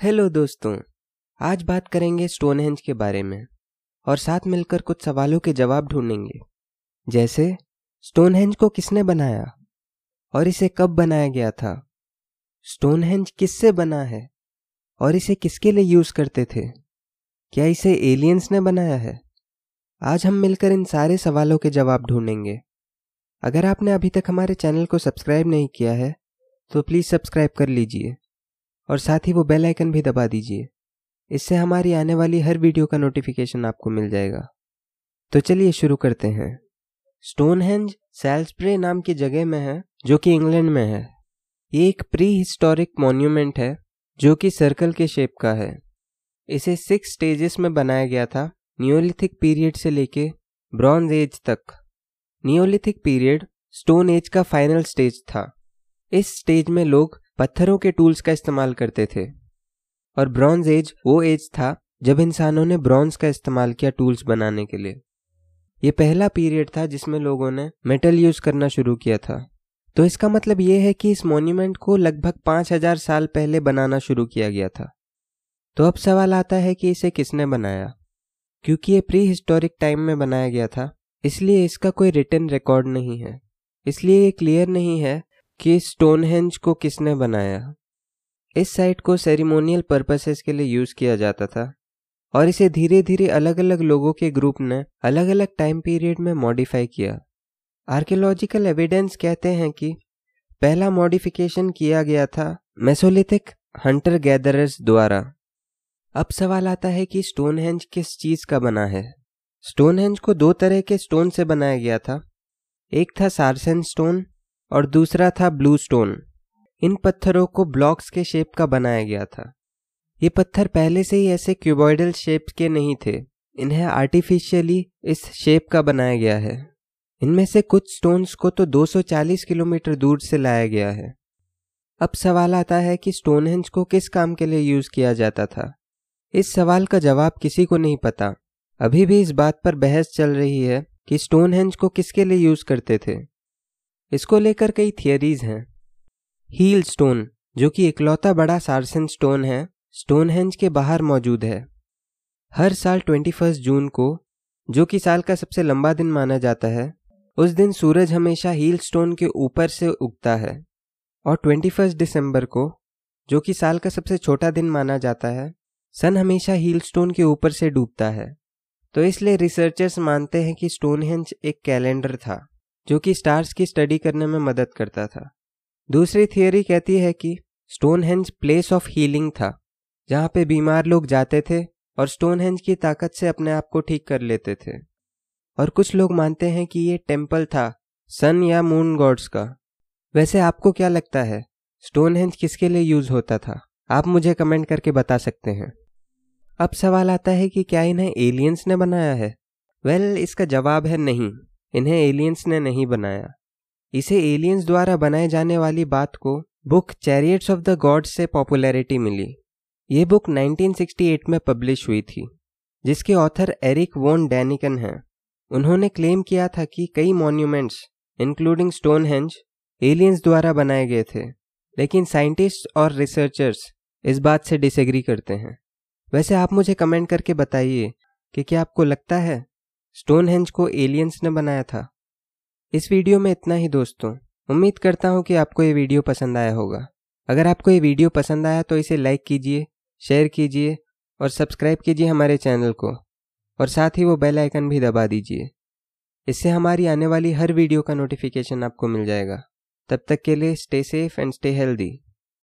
Hello दोस्तों, आज बात करेंगे स्टोनहेंज के बारे में और साथ मिलकर कुछ सवालों के जवाब ढूंढेंगे। जैसे स्टोनहेंज को किसने बनाया और इसे कब बनाया गया था? स्टोनहेंज किससे बना है और इसे किसके लिए यूज़ करते थे? क्या इसे एलियंस ने बनाया है? आज हम मिलकर इन सारे सवालों के जवाब ढूंढेंगे। अगर आपने अभी तक हमारे चैनल को सब्सक्राइब नहीं किया है तो प्लीज़ सब्सक्राइब कर लीजिए। और साथ ही वो बेल आइकन भी दबा दीजिए। इससे हमारी आने वाली हर वीडियो का नोटिफिकेशन आपको मिल जाएगा। तो चलिए शुरू करते हैं। स्टोनहेंज सैल्सप्रे नाम की जगह में है, जो कि इंग्लैंड में है। ये एक प्री हिस्टोरिक मॉन्यूमेंट है, जो कि सर्कल के शेप का है। इसे सिक्स स्टेजेस में बनाया गया था नियोलिथिक पीरियड से लेके ब्रॉन्ज एज तक। नियोलिथिक पीरियड स्टोन एज का फाइनल स्टेज था। इस स्टेज में लोग पत्थरों के टूल्स का इस्तेमाल करते थे। और ब्रॉन्ज एज वो एज था जब इंसानों ने ब्रॉन्ज का इस्तेमाल किया टूल्स बनाने के लिए। ये पहला पीरियड था जिसमें लोगों ने मेटल यूज़ करना शुरू किया था। तो इसका मतलब ये है कि इस मॉन्यूमेंट को लगभग पाँच हज़ार साल पहले बनाना शुरू किया गया था। तो अब सवाल आता है कि इसे किसने बनाया? क्योंकि ये प्री हिस्टोरिक टाइम में बनाया गया था, इसलिए इसका कोई रिटर्न रिकॉर्ड नहीं है। इसलिए ये क्लियर नहीं है कि स्टोनहेंज को किसने बनाया? इस साइट को सेरिमोनियल पर्पसेस के लिए यूज़ किया जाता था, और इसे धीरे धीरे अलग अलग लोगों के ग्रुप ने अलग अलग टाइम पीरियड में मॉडिफाई किया। आर्कियोलॉजिकल एविडेंस कहते हैं कि पहला मॉडिफिकेशन किया गया था मेसोलिथिक हंटर गैदरर्स द्वारा। अब सवाल आता है कि स्टोनहेंज किस चीज़ का बना है? स्टोनहेंज को दो तरह के स्टोन से बनाया गया था। एक था सारसेन स्टोन और दूसरा था ब्लू स्टोन। इन पत्थरों को ब्लॉक्स के शेप का बनाया गया था। ये पत्थर पहले से ही ऐसे क्यूबॉइडल शेप के नहीं थे। इन्हें आर्टिफिशियली इस शेप का बनाया गया है। इनमें से कुछ स्टोन्स को तो 240 किलोमीटर दूर से लाया गया है। अब सवाल आता है कि स्टोनहेंज को किस काम के लिए यूज़ किया जाता था? इस सवाल का जवाब किसी को नहीं पता। अभी भी इस बात पर बहस चल रही है कि स्टोनहेंज को किसके लिए यूज़ करते थे। इसको लेकर कई थियरीज हैं। हील स्टोन जो कि इकलौता बड़ा सार्सन स्टोन है स्टोनहेंज के बाहर मौजूद है। हर साल ट्वेंटी फ़र्स्ट जून को, जो कि साल का सबसे लंबा दिन माना जाता है, उस दिन सूरज हमेशा हील स्टोन के ऊपर से उगता है। और ट्वेंटी फ़र्स्ट दिसंबर को, जो कि साल का सबसे छोटा दिन माना जाता है, सन हमेशा हील स्टोन के ऊपर से डूबता है। तो इसलिए रिसर्चर्स मानते हैं कि स्टोनहेंज एक कैलेंडर था। जो कि स्टार्स की स्टडी करने में मदद करता था। दूसरी थियोरी कहती है कि स्टोनहेंज प्लेस ऑफ़ हीलिंग था जहाँ पे बीमार लोग जाते थे और स्टोनहेंज की ताकत से अपने आप को ठीक कर लेते थे। और कुछ लोग मानते हैं कि ये टेंपल था सन या मून गॉड्स का। वैसे आपको क्या लगता है स्टोनहेंज किसके लिए यूज़ होता था? आप मुझे कमेंट करके बता सकते हैं। अब सवाल आता है कि क्या इन्हें एलियंस ने बनाया है? वेल well, इसका जवाब है नहीं। इन्हें एलियंस ने नहीं बनाया। इसे एलियंस द्वारा बनाए जाने वाली बात को book Chariots of the Gods से पॉपुलैरिटी मिली। ये बुक 1968 में पब्लिश हुई थी, जिसके ऑथर एरिक वोन डैनिकन हैं। उन्होंने क्लेम किया था कि कई monuments, including Stonehenge aliens द्वारा बनाए गए थे, लेकिन साइंटिस्ट और रिसर्चर्स इस बात से डिसएग्री करते हैं। वैसे आप मुझे कमेंट करके बताइए कि क्या आपको लगता है स्टोनहेंज को एलियंस ने बनाया था। इस वीडियो में इतना ही दोस्तों। उम्मीद करता हूँ कि आपको ये वीडियो पसंद आया होगा। अगर आपको ये वीडियो पसंद आया तो इसे लाइक कीजिए शेयर कीजिए और सब्सक्राइब कीजिए हमारे चैनल को। और साथ ही वो बेल आइकन भी दबा दीजिए। इससे हमारी आने वाली हर वीडियो का नोटिफिकेशन आपको मिल जाएगा। तब तक के लिए stay safe and stay healthy